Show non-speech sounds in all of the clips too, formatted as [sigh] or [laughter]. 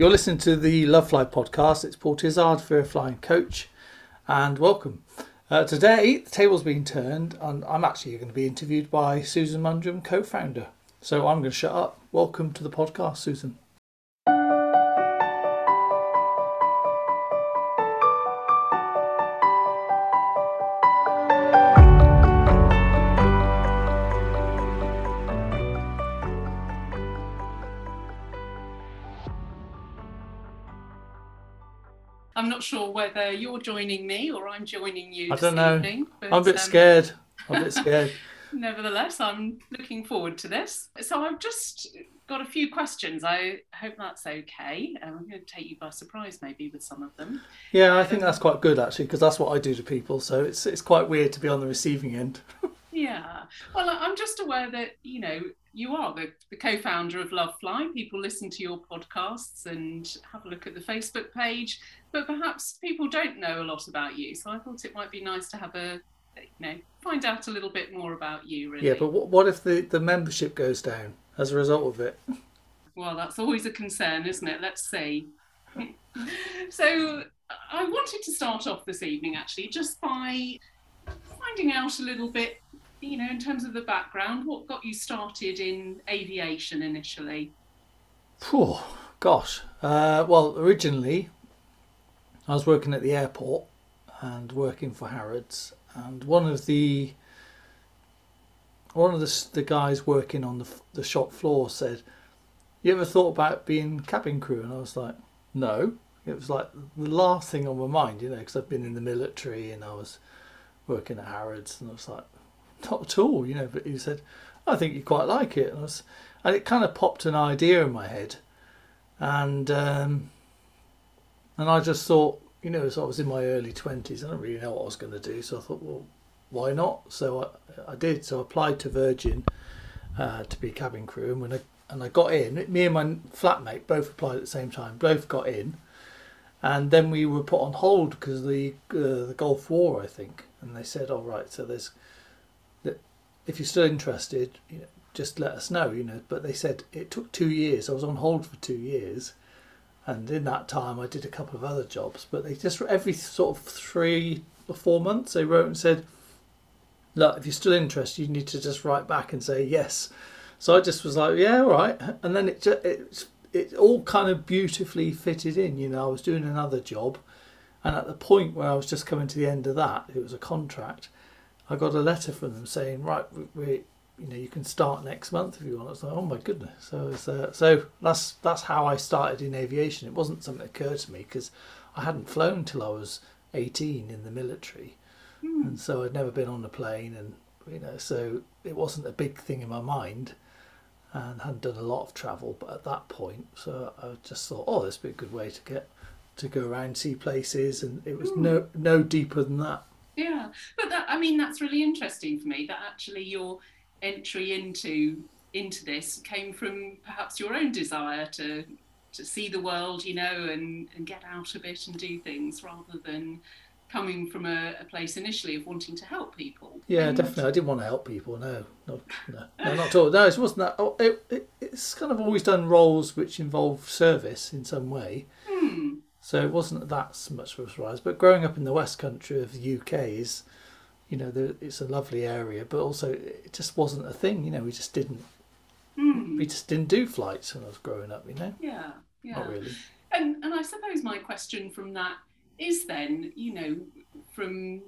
You're listening to the Love Fly podcast. It's Paul Tizzard, Fear Flying Coach, and welcome. Uh, today, the table's been turned, and I'm actually going to be interviewed by Susan Mundrum, co founder. So I'm going to shut up. Welcome to the podcast, Susan. Sure whether you're joining me or I'm joining you. I this don't know. evening, but, I'm a bit um, scared. I'm a bit scared. [laughs] [laughs] Nevertheless, I'm looking forward to this. So I've just got a few questions. I hope that's okay. Um, I'm going to take you by surprise, maybe, with some of them. Yeah, I think that's quite good actually, because that's what I do to people. So it's it's quite weird to be on the receiving end. [laughs] Yeah. Well, I'm just aware that, you know, you are the, the co founder of Love Fly. People listen to your podcasts and have a look at the Facebook page, but perhaps people don't know a lot about you. So I thought it might be nice to have a, you know, find out a little bit more about you, really. Yeah, but what, what if the, the membership goes down as a result of it? Well, that's always a concern, isn't it? Let's see. [laughs] so I wanted to start off this evening actually just by finding out a little bit, you know, in terms of the background, what got you started in aviation initially? Phew, gosh. Uh, well, originally, I was working at the airport and working for Harrods, and one of the one of the, the guys working on the, the shop floor said, "You ever thought about being cabin crew?" And I was like, "No." It was like the last thing on my mind, you know, because I've been in the military and I was working at Harrods, and I was like, "Not at all," you know. But he said, "I think you quite like it," and was, and it kind of popped an idea in my head and um, and I just thought, you know, as I was in my early twenties, I don't really know what I was going to do, so I thought, well, why not? So I, I did. So I applied to Virgin uh, to be cabin crew, and when I and I got in, me and my flatmate both applied at the same time, both got in, and then we were put on hold because the uh, the Gulf War, I think, and they said, all right, so there's if you're still interested, you know, just let us know, you know. But they said it took two years. I was on hold for two years, and in that time I did a couple of other jobs. But they just every sort of three or four months they wrote and said, "Look, if you're still interested, you need to just write back and say yes." So I just was like, "Yeah, all right," and then it just it it all kind of beautifully fitted in. You know, I was doing another job, and at the point where I was just coming to the end of that, it was a contract. I got a letter from them saying, "Right, we." we you know you can start next month if you want. It's like, oh my goodness. So uh, so that's that's how I started in aviation. It wasn't something that occurred to me because I hadn't flown till I was 18 in the military, and so I'd never been on a plane, and you know, so it wasn't a big thing in my mind, and hadn't done a lot of travel. But at that point, so I just thought, oh, this would be a good way to get to go around, see places, and it was no no deeper than that. Yeah, but that, I mean, that's really interesting for me that actually your entry into into this came from perhaps your own desire to to see the world, you know, and, and get out of it and do things rather than coming from a, a place initially of wanting to help people. Yeah, And- definitely. I didn't want to help people. No, no, no, no not at all. No, it wasn't that. Oh, it, it, it's kind of always done roles which involve service in some way. So it wasn't that much of a surprise. But growing up in the West Country of the UK is, you know, the, it's a lovely area, but also it just wasn't a thing. You know, we just didn't, Hmm. we just didn't do flights when I was growing up. You know, Yeah, yeah. not really. And and I suppose my question from that is then, you know, from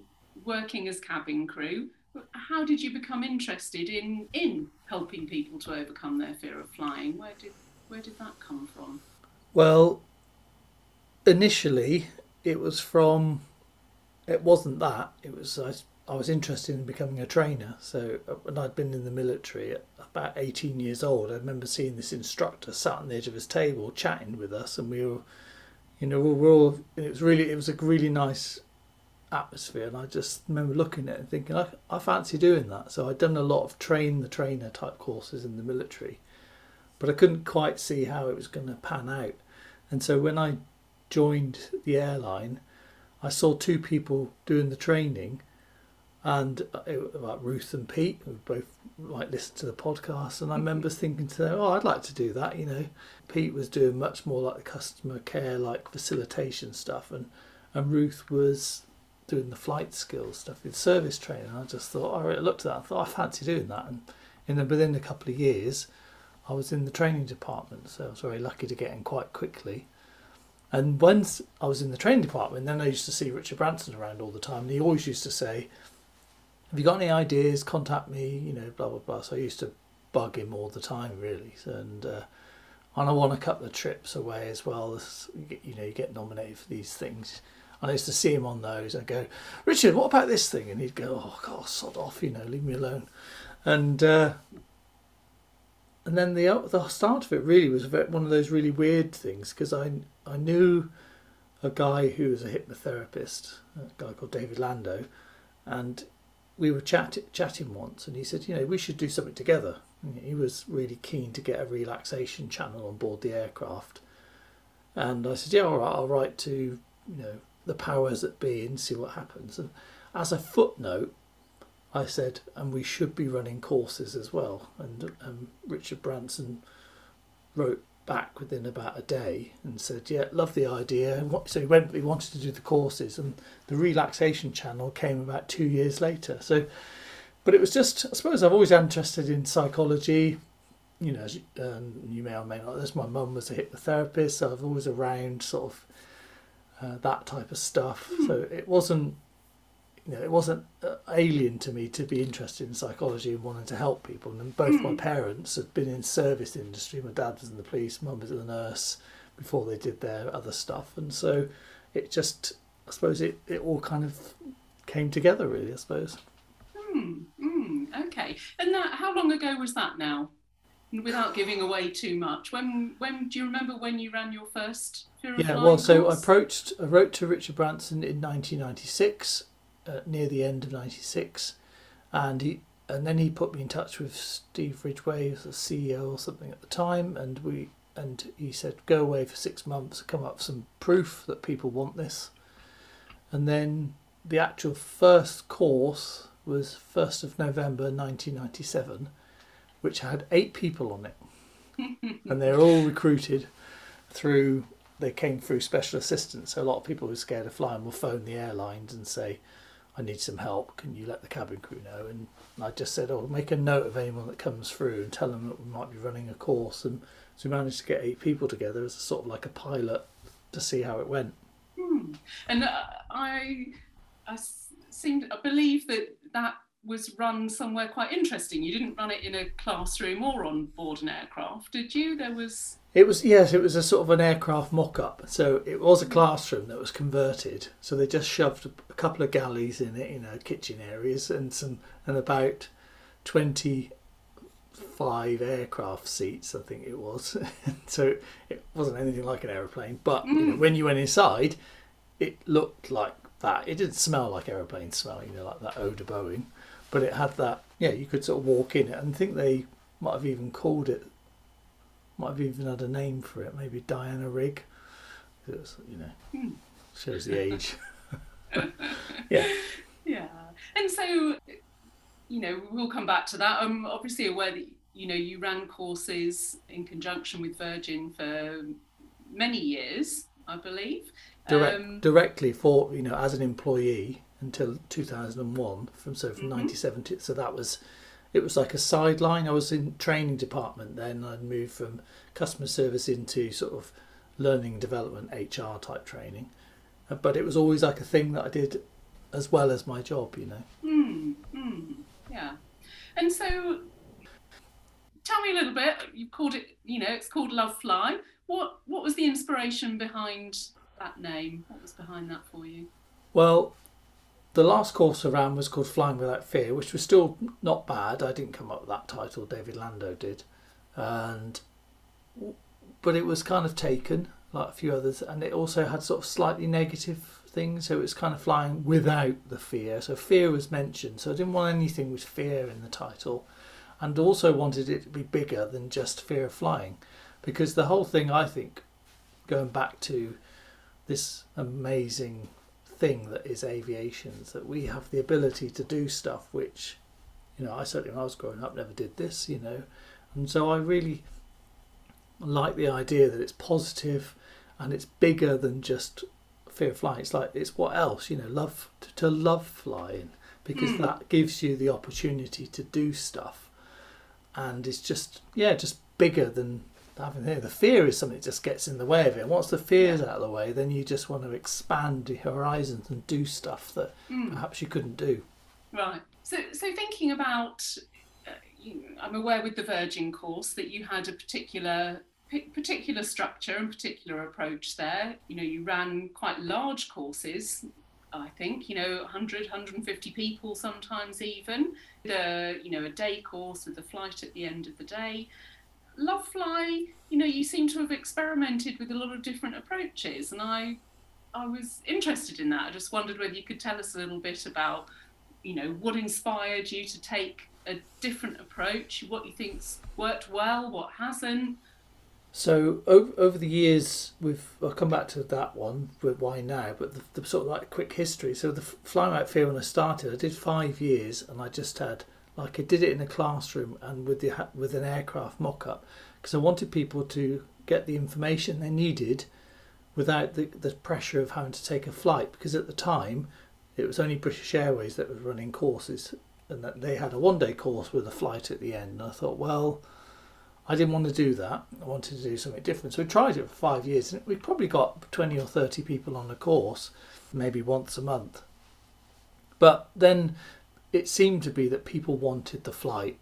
working as cabin crew, how did you become interested in in helping people to overcome their fear of flying? Where did where did that come from? Well, initially it was from. It wasn't that. It was I, I was interested in becoming a trainer. So uh, when I'd been in the military at about eighteen years old, I remember seeing this instructor sat on the edge of his table chatting with us, and we were, you know, we were all. It was really it was a really nice atmosphere, and I just remember looking at it and thinking I I fancy doing that. So I'd done a lot of train the trainer type courses in the military, but I couldn't quite see how it was going to pan out. And so when I joined the airline, I saw two people doing the training, and uh, it, about Ruth and Pete, who both like listen to the podcast, and I mm-hmm. remember thinking to them, "Oh, I'd like to do that." You know, Pete was doing much more like the customer care, like facilitation stuff, and and Ruth was doing the flight skills stuff with service training. I just thought, I looked at that, I thought I fancy doing that, and in the, within a couple of years, I was in the training department, so I was very lucky to get in quite quickly. And once I was in the training department, then I used to see Richard Branson around all the time, and he always used to say, have you got any ideas? Contact me, you know, blah, blah, blah. So I used to bug him all the time, really. And, uh, and I won a couple of trips away as well. You know, you get nominated for these things. And I used to see him on those and go, Richard, what about this thing? And he'd go, oh, God, sod off, you know, leave me alone. And, uh, and then the the start of it really was one of those really weird things because I I knew a guy who was a hypnotherapist, a guy called David Lando, and we were chat, chatting once, and he said, you know, we should do something together. And he was really keen to get a relaxation channel on board the aircraft, and I said, yeah, all right, I'll write to you know the powers that be and see what happens. And as a footnote, I said, and we should be running courses as well. And um, Richard Branson wrote back within about a day and said, "Yeah, love the idea." So he went. He wanted to do the courses, and the relaxation channel came about two years later. So, but it was just. I suppose I've always interested in psychology. You know, um, you may or may not. This my mum was a hypnotherapist, so I've always around sort of uh, that type of stuff. Mm. So it wasn't you know, it wasn't uh, alien to me to be interested in psychology and wanting to help people. And both mm. my parents had been in service industry. My dad was in the police, mum was a nurse before they did their other stuff. And so it just, I suppose it, it all kind of came together really, I suppose. Mm, mm, okay. And that, how long ago was that now? Without giving away too much, when when do you remember when you ran your first? yeah, well, so I approached, I wrote to Richard Branson in 1996 uh, Uh, near the end of '96, and he and then he put me in touch with Steve Ridgway, the CEO or something at the time, and we and he said go away for six months, come up with some proof that people want this, and then the actual first course was first of November 1997, which had eight people on it, [laughs] and they're all recruited through. They came through special assistance. So a lot of people who are scared of flying will phone the airlines and say, I need some help. Can you let the cabin crew know? And I just said, oh, make a note of anyone that comes through and tell them that we might be running a course. And so we managed to get eight people together as a sort of like a pilot to see how it went. Hmm. And uh, I, I seem, I believe that that was run somewhere quite interesting. You didn't run it in a classroom or on board an aircraft, did you? There was. It was yes, it was a sort of an aircraft mock-up. So it was a classroom that was converted. So they just shoved a couple of galleys in it, you know, kitchen areas, and some and about twenty five aircraft seats, I think it was. [laughs] so it wasn't anything like an aeroplane, but you know, mm. when you went inside, it looked like that. It didn't smell like aeroplane smell, you know, like that odor Boeing but it had that. Yeah, you could sort of walk in it, and I think they might have even called it. Might have even had a name for it, maybe Diana Rigg. It was, you know, hmm. shows the age. [laughs] [laughs] yeah. Yeah, and so, you know, we'll come back to that. I'm obviously aware that you know you ran courses in conjunction with Virgin for many years, I believe. Direct, um, directly for you know as an employee until 2001 from so from mm-hmm. 97 to, so that was it was like a sideline. I was in training department then. I'd moved from customer service into sort of learning development hr type training. Uh, but it was always like a thing that i did as well as my job you know. Mm, mm, yeah. And so tell me a little bit. You've called it you know it's called love fly. What what was the inspiration behind that name? What was behind that for you? Well the last course I ran was called Flying Without Fear, which was still not bad. I didn't come up with that title; David Lando did, and but it was kind of taken like a few others, and it also had sort of slightly negative things. So it was kind of flying without the fear. So fear was mentioned. So I didn't want anything with fear in the title, and also wanted it to be bigger than just fear of flying, because the whole thing I think, going back to this amazing thing that is aviation, is that we have the ability to do stuff which, you know, I certainly when I was growing up never did this, you know, and so I really like the idea that it's positive and it's bigger than just fear of flying. It's like it's what else, you know, love to, to love flying because Mm. that gives you the opportunity to do stuff, and it's just yeah, just bigger than having here. The fear is something that just gets in the way of it. And once the fear fear's out of the way, then you just want to expand your horizons and do stuff that Mm. perhaps you couldn't do. Right. So, so thinking about, uh, you, I'm aware with the Virgin course that you had a particular particular structure and particular approach there. You know, you ran quite large courses. I think you know 100, 150 people sometimes even. The you know a day course with a flight at the end of the day. Love Fly, you know, you seem to have experimented with a lot of different approaches, and I, I was interested in that. I just wondered whether you could tell us a little bit about you know what inspired you to take a different approach what you think's worked well what hasn't So over, over the years, we've I'll come back to that one with why now, but the, the sort of like quick history. So the f- flying out fear when I started, I did five years, and I just had like I did it in a classroom and with the with an aircraft mock-up because I wanted people to get the information they needed without the the pressure of having to take a flight because at the time it was only British Airways that was running courses and that they had a one day course with a flight at the end. And I thought, well. I didn't want to do that. I wanted to do something different. So we tried it for five years, and we probably got 20 or 30 people on the course, maybe once a month. But then it seemed to be that people wanted the flight.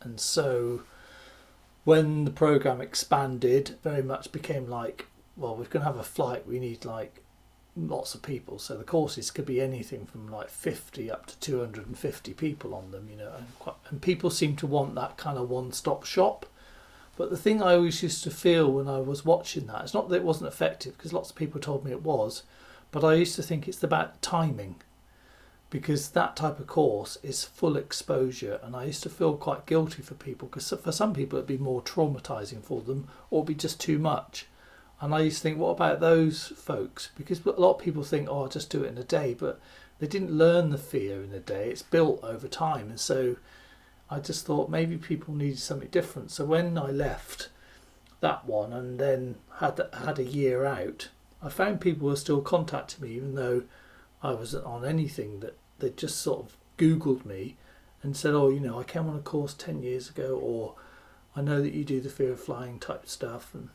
And so when the program expanded, very much became like, well, we're going to have a flight, we need like lots of people. So the courses could be anything from like 50 up to 250 people on them, you know, and, quite, and people seem to want that kind of one stop shop. But the thing I always used to feel when I was watching that, it's not that it wasn't effective because lots of people told me it was, but I used to think it's about timing because that type of course is full exposure and I used to feel quite guilty for people because for some people it'd be more traumatizing for them or be just too much. And I used to think, what about those folks? Because a lot of people think, oh, I'll just do it in a day, but they didn't learn the fear in a day. It's built over time. And so I just thought maybe people needed something different. So when I left that one and then had had a year out, I found people were still contacting me, even though I wasn't on anything, that they just sort of Googled me and said, oh, you know, I came on a course 10 years ago, or I know that you do the fear of flying type stuff. And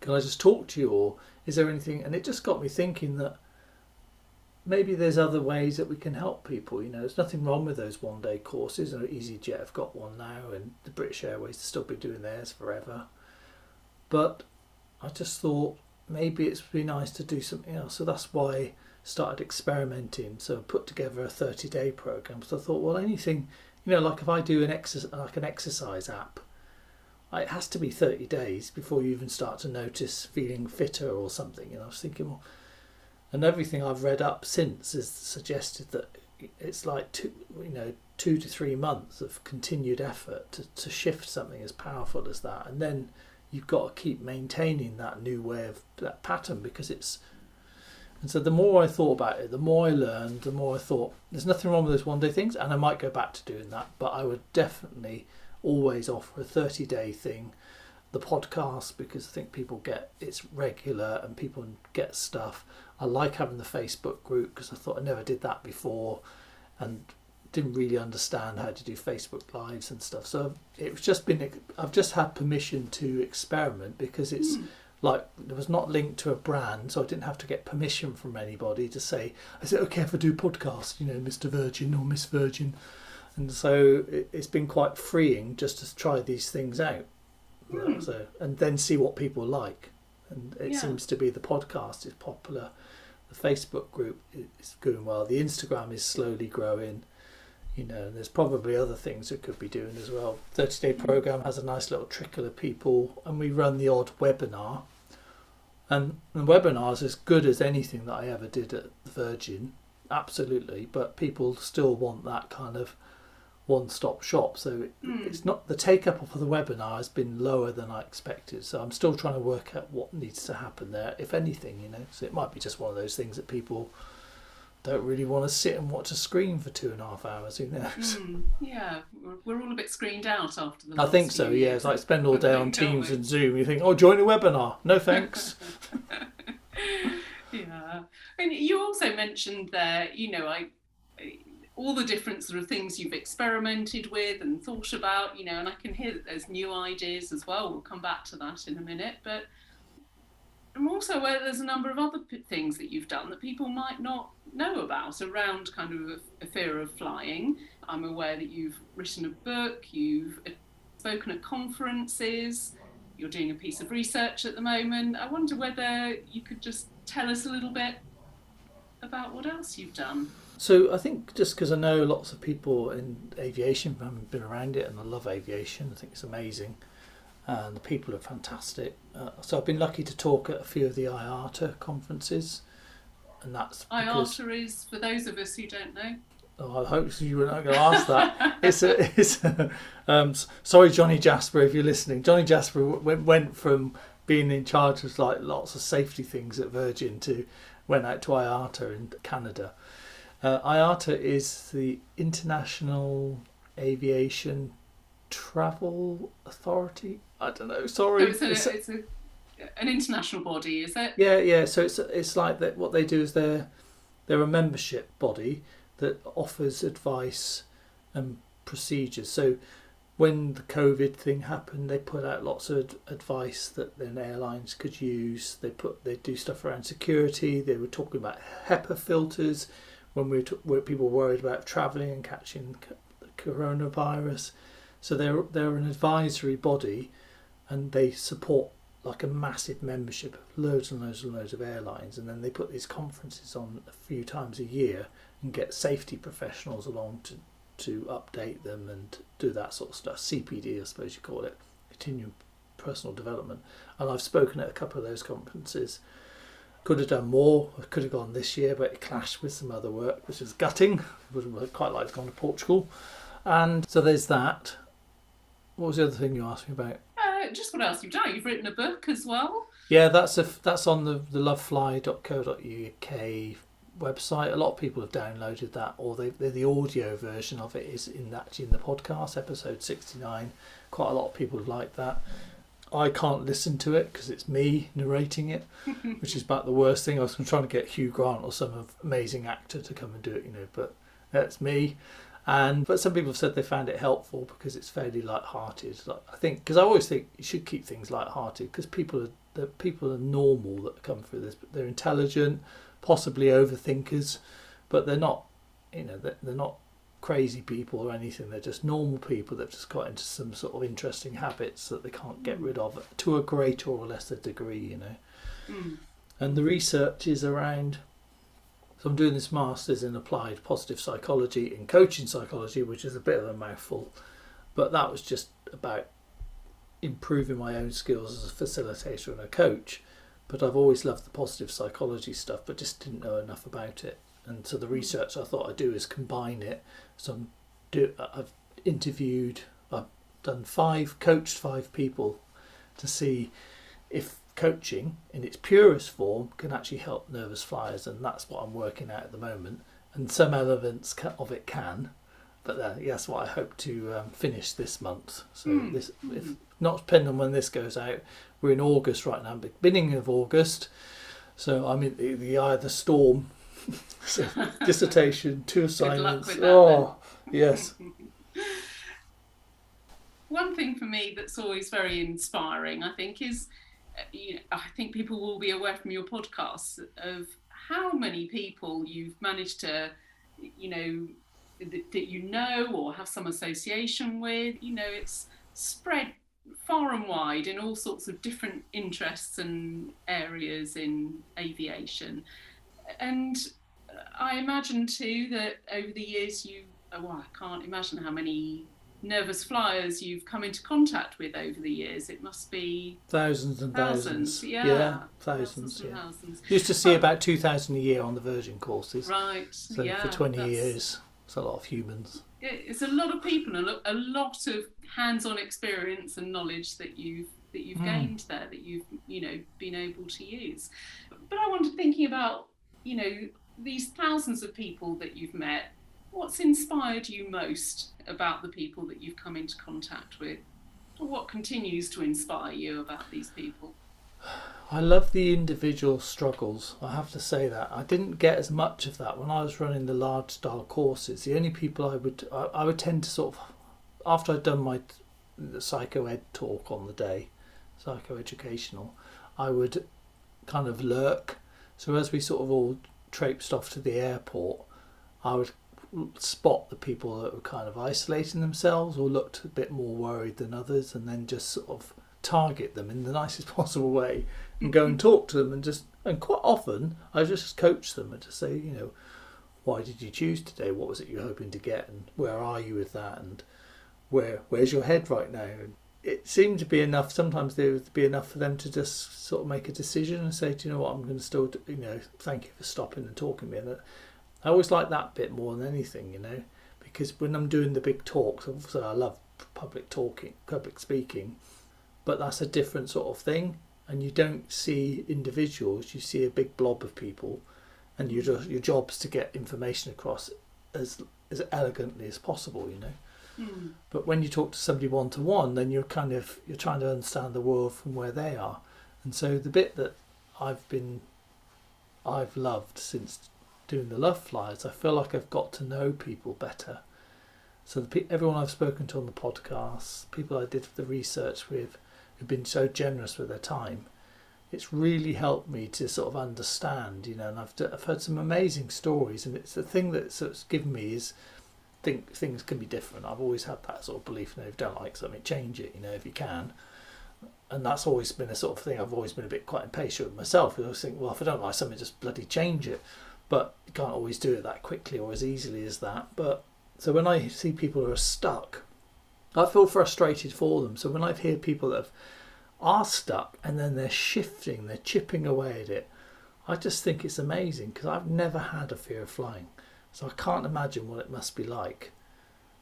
can I just talk to you or is there anything? And it just got me thinking that maybe there's other ways that we can help people you know? There's nothing wrong with those one day courses and EasyJet have got one now and the British Airways will still be doing theirs forever. But I just thought maybe it's be nice to do something else. So that's why started experimenting so I put together a 30 day program so I thought well anything you know like if I do an exercise like an exercise app it has to be 30 days before you even start to notice feeling fitter or something. And I was thinking, well, and everything I've read up since has suggested that it's like two, you know, two to three months of continued effort to, to shift something as powerful as that. And then you've got to keep maintaining that new way of that pattern because it's, and so the more I thought about it, the more I learned, the more I thought there's nothing wrong with those one day things. And I might go back to doing that, but I would definitely always offer a 30 day thing the podcast because i think people get it's regular and people get stuff i like having the facebook group because i thought i never did that before and didn't really understand how to do facebook lives and stuff so it's just been i've just had permission to experiment because it's Hmm. Like it was not linked to a brand so i didn't have to get permission from anybody to say i said okay if i do podcast you know mr virgin or miss virgin? And so it, it's been quite freeing just to try these things out. Hmm. so and then see what people like. And it Yeah. seems to be the podcast is popular. The facebook group is doing well. The instagram is slowly growing you know and there's probably other things it could be doing as well. 30 day program has a nice little trickle of people and we run the odd webinar and the webinars as good as anything that i ever did at virgin absolutely but people still want that kind of one-stop shop. So Mm. it's not the take up for the webinar has been lower than I expected. So I'm still trying to work out what needs to happen there, if anything, you know. So it might be just one of those things that people don't really want to sit and watch a screen for two and a half hours. Who knows? Mm, yeah, we're, we're all a bit screened out after the. I think so. Yeah, it's like spend all day on Teams and Zoom. You think, oh, join a webinar? No [laughs] thanks. [laughs] yeah, and you also mentioned there, you know, I all the different sort of things you've experimented with and thought about, you know, and I can hear that there's new ideas as well. We'll come back to that in a minute, but I'm also aware there's a number of other p- things that you've done that people might not know about around kind of a, a fear of flying. I'm aware that you've written a book, you've uh, spoken at conferences, you're doing a piece of research at the moment. I wonder whether you could just tell us a little bit about what else you've done. So I think just because I know lots of people in aviation, I've been around it, and I love aviation. I think it's amazing, and the people are fantastic. Uh, so I've been lucky to talk at a few of the IATA conferences, and that's because IATA is, for those of us who don't know, oh, I hope you were not going to ask that. [laughs] it's a, it's a, um, sorry, Johnny Jasper, if you're listening. Johnny Jasper went went from being in charge of like lots of safety things at Virgin to went out to IATA in Canada. Uh, IATA is the International Aviation Travel Authority. I don't know. Sorry. so it's, It's- a, it's a, an international body, is it? yeah, yeah. So it's it's like that. What they do is they're they're a membership body that offers advice and procedures. So when the COVID thing happened, they put out lots of advice that then airlines could use. They put they do stuff around security. They were talking about HEPA filters when we were, t- where people worried about travelling and catching c- coronavirus. So they're they're an advisory body, and they support like a massive membership of loads and loads and loads of airlines, and then they put these conferences on a few times a year and get safety professionals along to to update them and do that sort of stuff. CPD, I suppose you call it, continuing personal development. And I've spoken at a couple of those conferences. Could have done more. I could have gone this year, but it clashed with some other work, which is gutting. [laughs] Would quite liked to go to Portugal. And so there's that. What was the other thing you asked me about? Uh, just what else you've done? You've written a book as well. Yeah, that's a that's on the the lovefly.co.uk website. A lot of people have downloaded that, or they they the audio version of it is in actually in the podcast episode sixty nine. Quite a lot of people have liked that. I can't listen to it because it's me narrating it, [laughs] which is about the worst thing. I was trying to get Hugh Grant or some amazing actor to come and do it, you know, but that's me. And but some people have said they found it helpful because it's fairly light-hearted. Like, I think because I always think you should keep things light-hearted because people are the people are normal that come through this. But they're intelligent, possibly overthinkers, but they're not. You know, they're, they're not crazy people or anything. They're just normal people that've just got into some sort of interesting habits that they can't get rid of to a greater or lesser degree. You know Mm. and the research is around so I'm doing this masters in applied positive psychology and coaching psychology which is a bit of a mouthful but that was just about improving my own skills as a facilitator and a coach. But I've always loved the positive psychology stuff but just didn't know enough about it. And so the hmm. research I thought I'd do is combine it. So I'm do I've interviewed I've done five coached five people to see if coaching in its purest form can actually help nervous flyers and that's what I'm working at at the moment. And some elements of it can but uh, that's what I hope to um, finish this month. So Mm. this if not depending on when this goes out we're in August right now beginning of August. So I'm in the, the eye of the storm. [laughs] So dissertation two assignments. that, oh yes. [laughs] One thing for me that's always very inspiring, I think, is you know, I think people will be aware from your podcasts of how many people you've managed to, you know, that, that you know or have some association with. You know, it's spread far and wide in all sorts of different interests and areas in aviation. And I imagine too that over the years you, oh, well, I can't imagine how many nervous flyers you've come into contact with over the years. It must be thousands and thousands, thousands, yeah, thousands, and yeah thousands. used to see Oh. about 2000 a year on the Virgin courses Right, so yeah, for 20 that's- years It's a lot of humans. It's a lot of people and a lot of hands-on experience and knowledge that you've that you've mm. gained there that you've you know been able to use. But I wanted thinking about you know these thousands of people that you've met. What's inspired you most about the people that you've come into contact with? Or what continues to inspire you about these people? I love the individual struggles. I have to say that I didn't get as much of that when I was running the large style courses. The only people I would I, I would tend to sort of after I'd done my psycho ed talk on the day, psycho educational, I would kind of lurk. So as we sort of all traipsed off to the airport, I would spot the people that were kind of isolating themselves or looked a bit more worried than others, and then just sort of target them in the [laughs] nicest possible way and go and talk to them and just and quite often I just coach them and just say, you know, why did you choose today? What was it you're hoping to get and where are you with that and where where's your head right now? And it seemed to be enough. Sometimes there would be enough for them to just sort of make a decision and say, do you know what, I'm going to still, do, you know, thank you for stopping and talking to me. And I always like that bit more than anything, you know, because when I'm doing the big talks, obviously I love public talking, public speaking but that's a different sort of thing. And you don't see individuals; you see a big blob of people, and your your job's to get information across as as elegantly as possible. You know. Mm. But when you talk to somebody one to one, then you're kind of you're trying to understand the world from where they are. And so the bit that I've been I've loved since doing the love flyers, I feel like I've got to know people better. So the, everyone I've spoken to on the podcast, people I did the research with, who've been so generous with their time. It's really helped me to sort of understand, you know, and I've, I've heard some amazing stories, and it's the thing that's sort of given me is think things can be different. I've always had that sort of belief, you know, if you don't like something, change it, you know, if you can. And that's always been a sort of thing I've always been a bit quite impatient with myself. I always think, well, if I don't like something, just bloody change it. But you can't always do it that quickly or as easily as that. But so when I see people who are stuck, I feel frustrated for them. So when I hear people that have, are stuck and then they're shifting, they're chipping away at it, I just think it's amazing because I've never had a fear of flying. So I can't imagine what it must be like.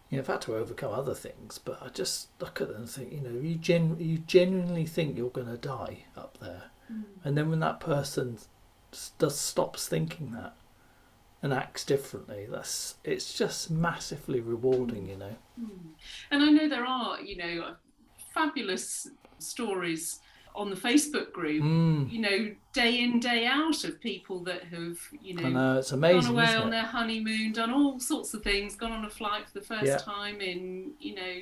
You know, I've had to overcome other things, but I just look at them and think, you know, you gen- you genuinely think you're going to die up there, mm. and then when that person just stops thinking that, and acts differently that's it's just massively rewarding you know hmm. and i know there are you know fabulous stories on the facebook group mm. you know day in day out of people that have you know, know it's amazing gone away on their honeymoon done all sorts of things gone on a flight for the first yeah. time in you know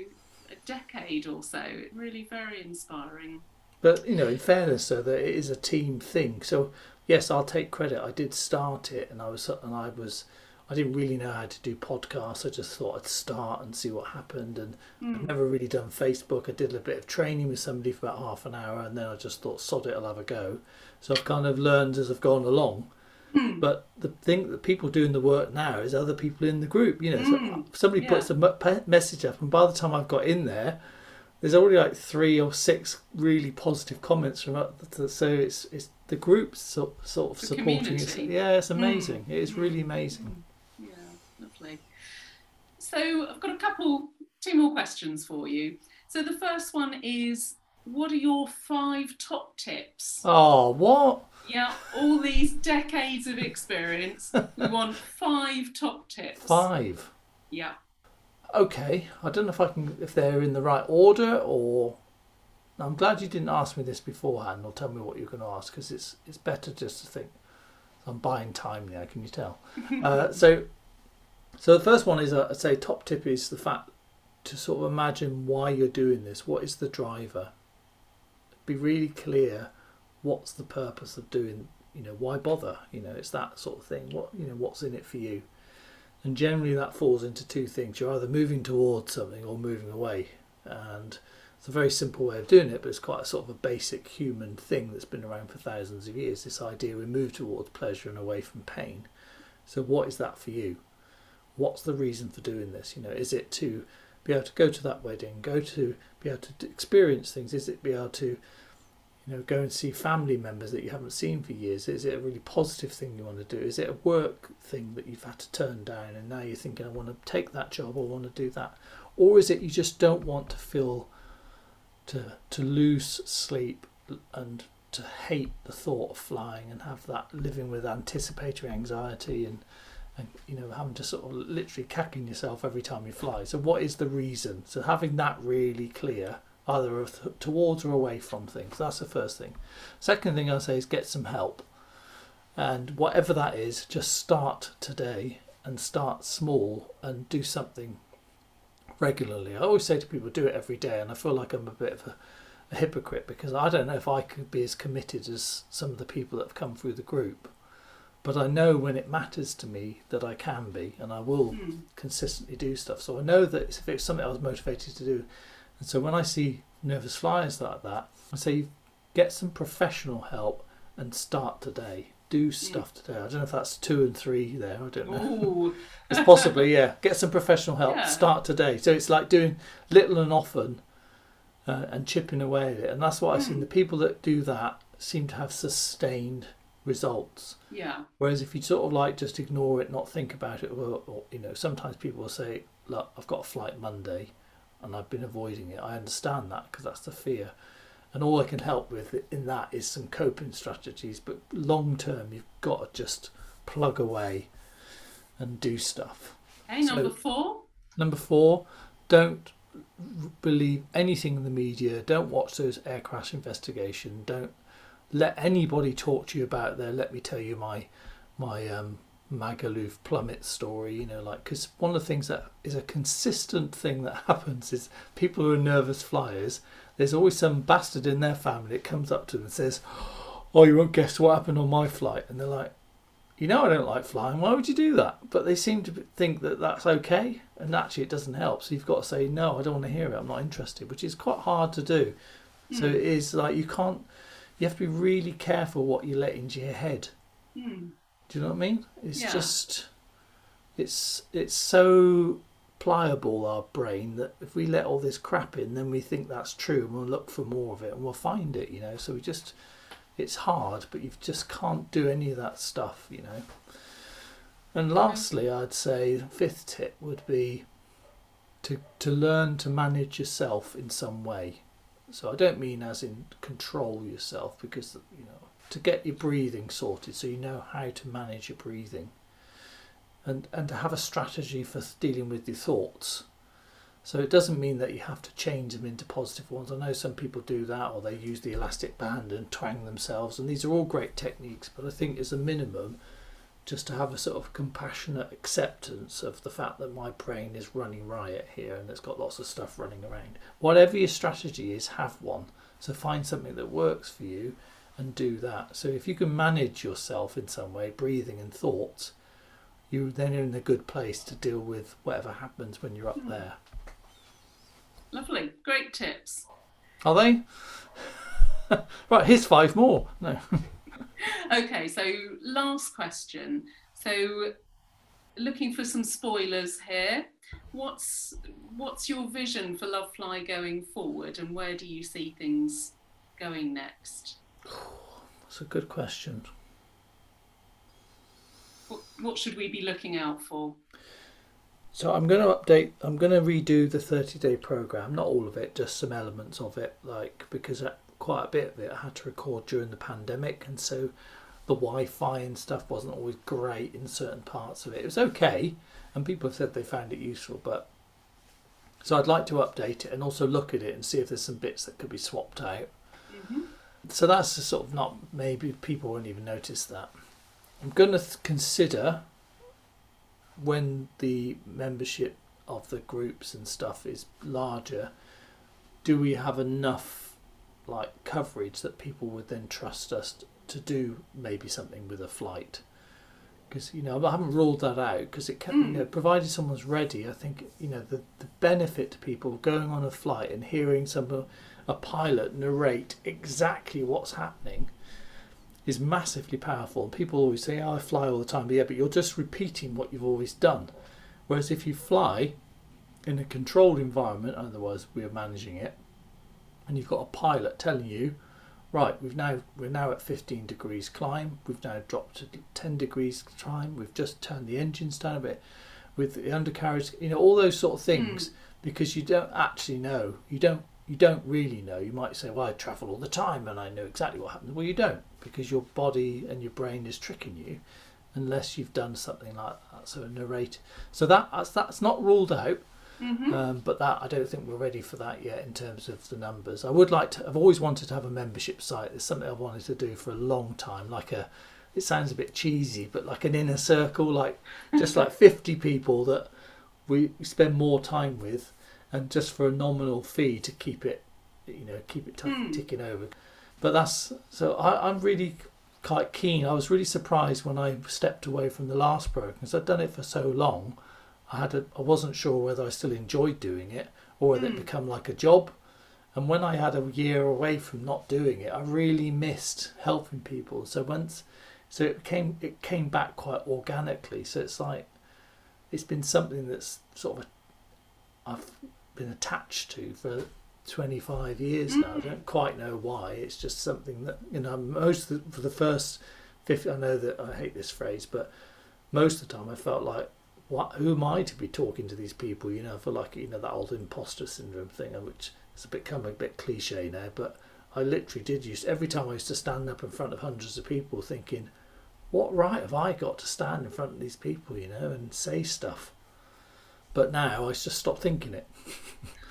a decade or so really very inspiring but you know in fairness so that it is a team thing so yes, I'll take credit. I did start it, and I was and I was I didn't really know how to do podcasts. I just thought I'd start and see what happened. And mm. I've never really done Facebook. I did a bit of training with somebody for about half an hour, and then I just thought, sod it, I'll have a go. So I've kind of learned as I've gone along. Mm. But the thing that people doing the work now is other people in the group. You know, mm. so somebody yeah. puts a message up, and by the time I've got in there, there's already like three or six really positive comments from. So it's it's the groups sort, sort of the supporting it. Yeah, it's amazing. Mm. It is really amazing. Yeah, lovely. So I've got a couple, two more questions for you. So the first one is, what are your five top tips? Oh, what? Yeah, all these decades of experience. we want five top tips. Five. Yeah. Okay, I don't know if I can if they're in the right order or I'm glad you didn't ask me this beforehand or tell me what you're going to ask because it's it's better just to think. I'm buying time now. Can you tell? [laughs] uh, so, so the first one is uh, I'd say top tip is the fact to sort of imagine why you're doing this. What is the driver? Be really clear. What's the purpose of doing? You know, why bother? You know, it's that sort of thing. What you know, what's in it for you? And generally, that falls into two things. You're either moving towards something or moving away, and it's a very simple way of doing it, but it's quite a sort of a basic human thing that's been around for thousands of years. This idea we move towards pleasure and away from pain. So, what is that for you? What's the reason for doing this? You know, is it to be able to go to that wedding, go to be able to experience things? Is it be able to, you know, go and see family members that you haven't seen for years? Is it a really positive thing you want to do? Is it a work thing that you've had to turn down and now you're thinking, I want to take that job or want to do that? Or is it you just don't want to feel to to lose sleep and to hate the thought of flying and have that living with anticipatory anxiety and and you know having to sort of literally cacking yourself every time you fly. So what is the reason? So having that really clear, either towards or away from things. That's the first thing. Second thing I say is get some help, and whatever that is, just start today and start small and do something regularly. I always say to people, do it every day, and I feel like I'm a bit of a, a hypocrite because I don't know if I could be as committed as some of the people that have come through the group but I know when it matters to me that I can be and I will mm. consistently do stuff. So I know that if it's something I was motivated to do, and so when I see nervous flyers like that, I say get some professional help and start today. Do stuff today. I don't know if that's two and three there. I don't know. [laughs] it's possibly yeah. Get some professional help. Yeah. Start today. So it's like doing little and often, uh, and chipping away at it. And that's what mm. I've seen. Hmm. The people that do that seem to have sustained results. Yeah. Whereas if you sort of like just ignore it, not think about it, or, or you know, sometimes people will say, "Look, I've got a flight Monday, and I've been avoiding it." I understand that because that's the fear, and all I can help with in that is some coping strategies. But long term, you've got to just plug away and do stuff. Okay, so, number four. Number four, don't believe anything in the media. Don't watch those air crash investigation. Don't let anybody talk to you about there. Let me tell you my my um, Magaluf plummet story. You know, like because one of the things that is a consistent thing that [laughs] happens is people who are nervous flyers. There's always some bastard in their family that comes up to them and says, "Oh, you won't guess what happened on my flight," and they're like. You know I don't like flying. Why would you do that? But they seem to think that that's okay, and actually it doesn't help. So you've got to say no. I don't want to hear it. I'm not interested, which is quite hard to do. Mm. So hmm. it is like you can't you have to be really careful what you let into your head. Hmm. Do you know what I mean? It's yeah. just it's it's so pliable our brain that if we let all this crap in then we think that's true and we'll look for more of it and we'll find it, you know. So we just it's hard, but you just can't do any of that stuff, you know. And mm-hmm. lastly, I'd say fifth tip would be to to learn to manage yourself in some way. So I don't mean as in control yourself because you know to get your breathing sorted so you know how to manage your breathing and and to have a strategy for dealing with your thoughts. So it doesn't mean that you have to change them into positive ones. I know some people do that or they use the elastic band and twang themselves and these are all great techniques, but I think as a minimum just to have a sort of compassionate acceptance of the fact that my brain is running riot here and it's got lots of stuff running around. Whatever your strategy is, have one. So find something that works for you and do that. So if you can manage yourself in some way, breathing and thoughts, you then are in a good place to deal with whatever happens when you're up hmm. there. Lovely, great tips. Are they? [laughs] right, here's five more. No. [laughs] okay, so last question. So looking for some spoilers here. What's what's your vision for Lovefly going forward and where do you see things going next? That's a good question. What, what should we be looking out for? So I'm going to update. I'm going to redo the 30 day program. Not all of it, just some elements of it. Like because uh, quite a bit of it I had to record during the pandemic, and so the Wi-Fi and stuff wasn't always great in certain parts of it. It was okay, and people have said they found it useful, but so I'd like to update it and also look at it and see if there's some bits that could be swapped out. So that's sort of not maybe people won't even notice that. I'm going to th- consider when the membership of the groups and stuff is larger. Do we have enough like coverage that people would then trust us to do maybe something with a flight because you know I haven't ruled that out because it can mm. you know provided someone's ready I think you know the, the benefit to people going on a flight and hearing some a pilot narrate exactly what's happening is massively powerful and people always say oh, I fly all the time but yeah but you're just repeating what you've always done whereas if you fly in a controlled environment otherwise we're managing it and you've got a pilot telling you right, we've now we're now at 15 degrees climb. We've now dropped to 10 degrees climb. We've just turned the engines down a bit with the undercarriage. You know all those sort of things mm. because you don't actually know. You don't you don't really know. You might say, "Well, I travel all the time and I know exactly what happens." Well, you don't because your body and your brain is tricking you unless you've done something like that. So a narrate. So that that's, that's not ruled out. Mhm. Um, but that I don't think we're ready for that yet in terms of the numbers. I would like to. I've always wanted to have a membership site. It's something I've wanted to do for a long time. Like a, it sounds a bit cheesy, but like an inner circle, like just [laughs] like fifty people that we spend more time with, and just for a nominal fee to keep it, you know, keep it t- Hmm. ticking over. But that's so. I, I'm really quite keen. I was really surprised when I stepped away from the last program because I'd done it for so long. I had a, I wasn't sure whether I still enjoyed doing it or whether it Mm. become like a job. And when I had a year away from not doing it, I really missed helping people. So once, so it came it came back quite organically. So it's like it's been something that's sort of I've been attached to for 25 years now. I don't quite know why. It's just something that you know most the, for the first 50 I know that I hate this phrase, but most of the time I felt like what who am I to be talking to these people? You know, I like you know that old imposter syndrome thing, which has become a bit cliche now. But I literally did use every time I used to stand up in front of hundreds of people, thinking, "What right have I got to stand in front of these people?" You know, and say stuff. But now I just stop thinking it.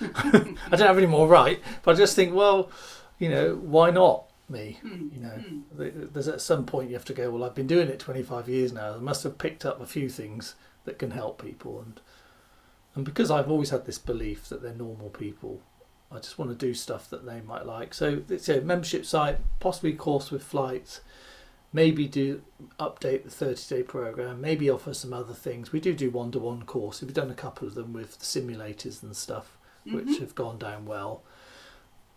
[laughs] I don't have any more right, but I just think, well, you know, why not me? Mm. You know, Mm. there's at some point you have to go. Well, I've been doing it 25 years now. I must have picked up a few things that can help people, and and because I've always had this belief that they're normal people, I just want to do stuff that they might like. So it's a membership site, possibly course with flights. Maybe do update the 30 day program, maybe offer some other things. We do do one to one courses. We've done a couple of them with simulators and stuff which Mhm. have gone down well.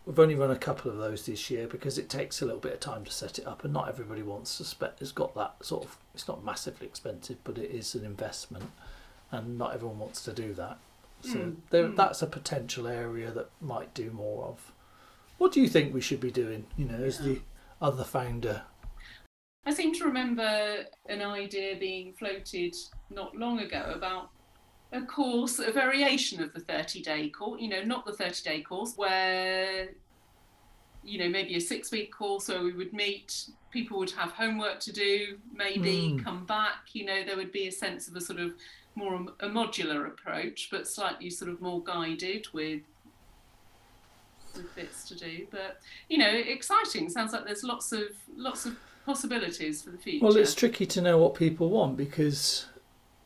We've only run a couple of those this year because it takes a little bit of time to set it up, and not everybody wants to spend. It's got that sort of. It's not massively expensive, but it is an investment, and not everyone wants to do that. So Mm, there, mm. that's a potential area that might do more of. What do you think we should be doing? You know, as the other founder. I seem to remember an idea being floated not long ago about a course, a variation of the 30 day course, you know, not the 30 day course, where, you know, maybe a six week course where we would meet, people would have homework to do, maybe Mm. come back, you know, there would be a sense of a sort of more a modular approach, but slightly sort of more guided with with bits to do. But you know, exciting. Sounds like there's lots of lots of possibilities for the future. Well, it's tricky to know what people want because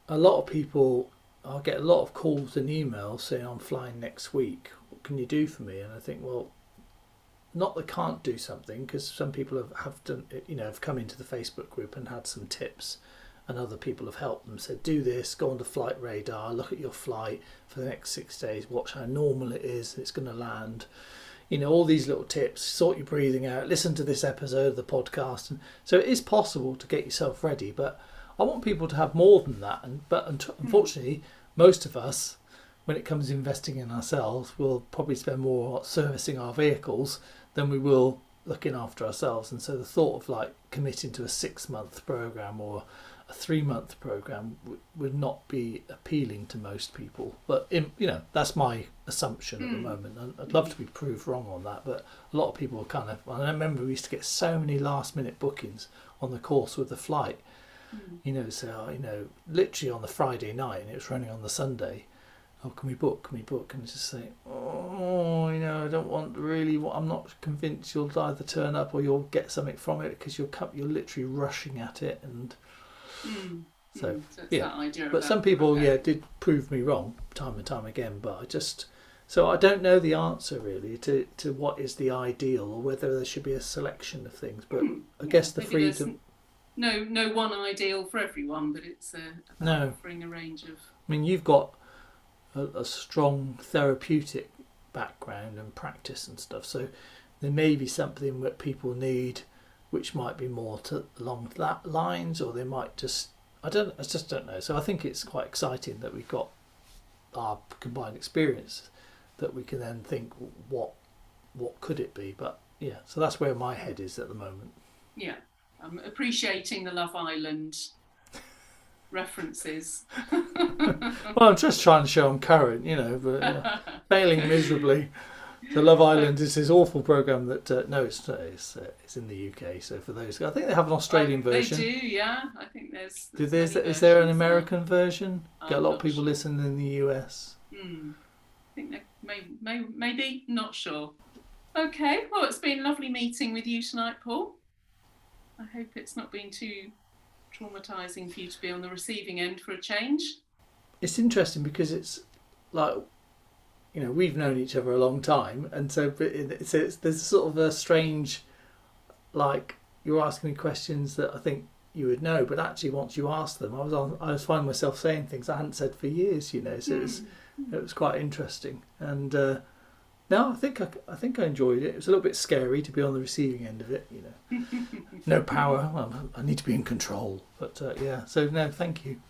a lot of people, I get a lot of calls and emails saying, I'm flying next week. What can you do for me? And I think, well, not that can't do something because some people have, have done, you know, have come into the Facebook group and had some tips and other people have helped them. Said, do this, go on to Flight Radar, look at your flight for the next six days, watch how normal it is, it's going to land. You know, all these little tips, sort your breathing out, listen to this episode of the podcast. And so it is possible to get yourself ready, but I want people to have more than that. And But hmm. unfortunately, most of us, when it comes to investing in ourselves, we'll probably spend more servicing our vehicles than we will looking after ourselves. And so the thought of like committing to a six month program or a three month program w- would not be appealing to most people. But in, you know, that's my assumption at the Mm. moment. And I'd love to be proved wrong on that. But a lot of people are kind of. I remember we used to get so many last minute bookings on the course with the flight. Mm. You know, so you know, literally on the Friday night, and it was running on the Sunday. Oh, can we book? Can we book? And just say, oh, you know, I don't want really. What I'm not convinced you'll either turn up or you'll get something from it because you're you're literally rushing at it. And Mm. So, Mm. so yeah. that idea but some people, okay. yeah, did prove me wrong time and time again. But I just so I don't know the answer really to to what is the ideal or whether there should be a selection of things. But Hmm, I yeah, guess the freedom. No, no one ideal for everyone, but it's uh, No. offering a range of. I mean, you've got a, a strong therapeutic background and practice and stuff, so there may be something that people need, which might be more to along that lines, or they might just I don't I just don't know. So I think it's quite exciting that we've got our combined experience that we can then think what what could it be, but yeah, so that's where my head is at the moment. Yeah, I'm appreciating the Love Island references. [laughs] Well, I'm just trying to show I'm current, you know, but uh, failing miserably. [laughs] So Love Island is this awful program that uh, no, it's it's, uh, it's in the UK. So for those, I think they have an Australian They version. They do, yeah. I think there's. There's there's, many is there an. American version? Get a I'm lot of people sure. listening in the US. Hmm. I think that may, may, maybe, not sure. Okay, well, it's been lovely meeting with you tonight, Paul. I hope it's not been too traumatising for you to be on the receiving end for a change. It's interesting because it's like, you know, we've known each other a long time, and so it's, it's there's sort of a strange, like you're asking me questions that I think you would know, but actually once you ask them, I was on, I was finding myself saying things I hadn't said for years, you know. So it was it was quite interesting, and uh, no, I think I, I think I enjoyed it. It was a little bit scary to be on the receiving end of it, you know. [laughs] no power. Well, I need to be in control, but uh, yeah. So no, thank you.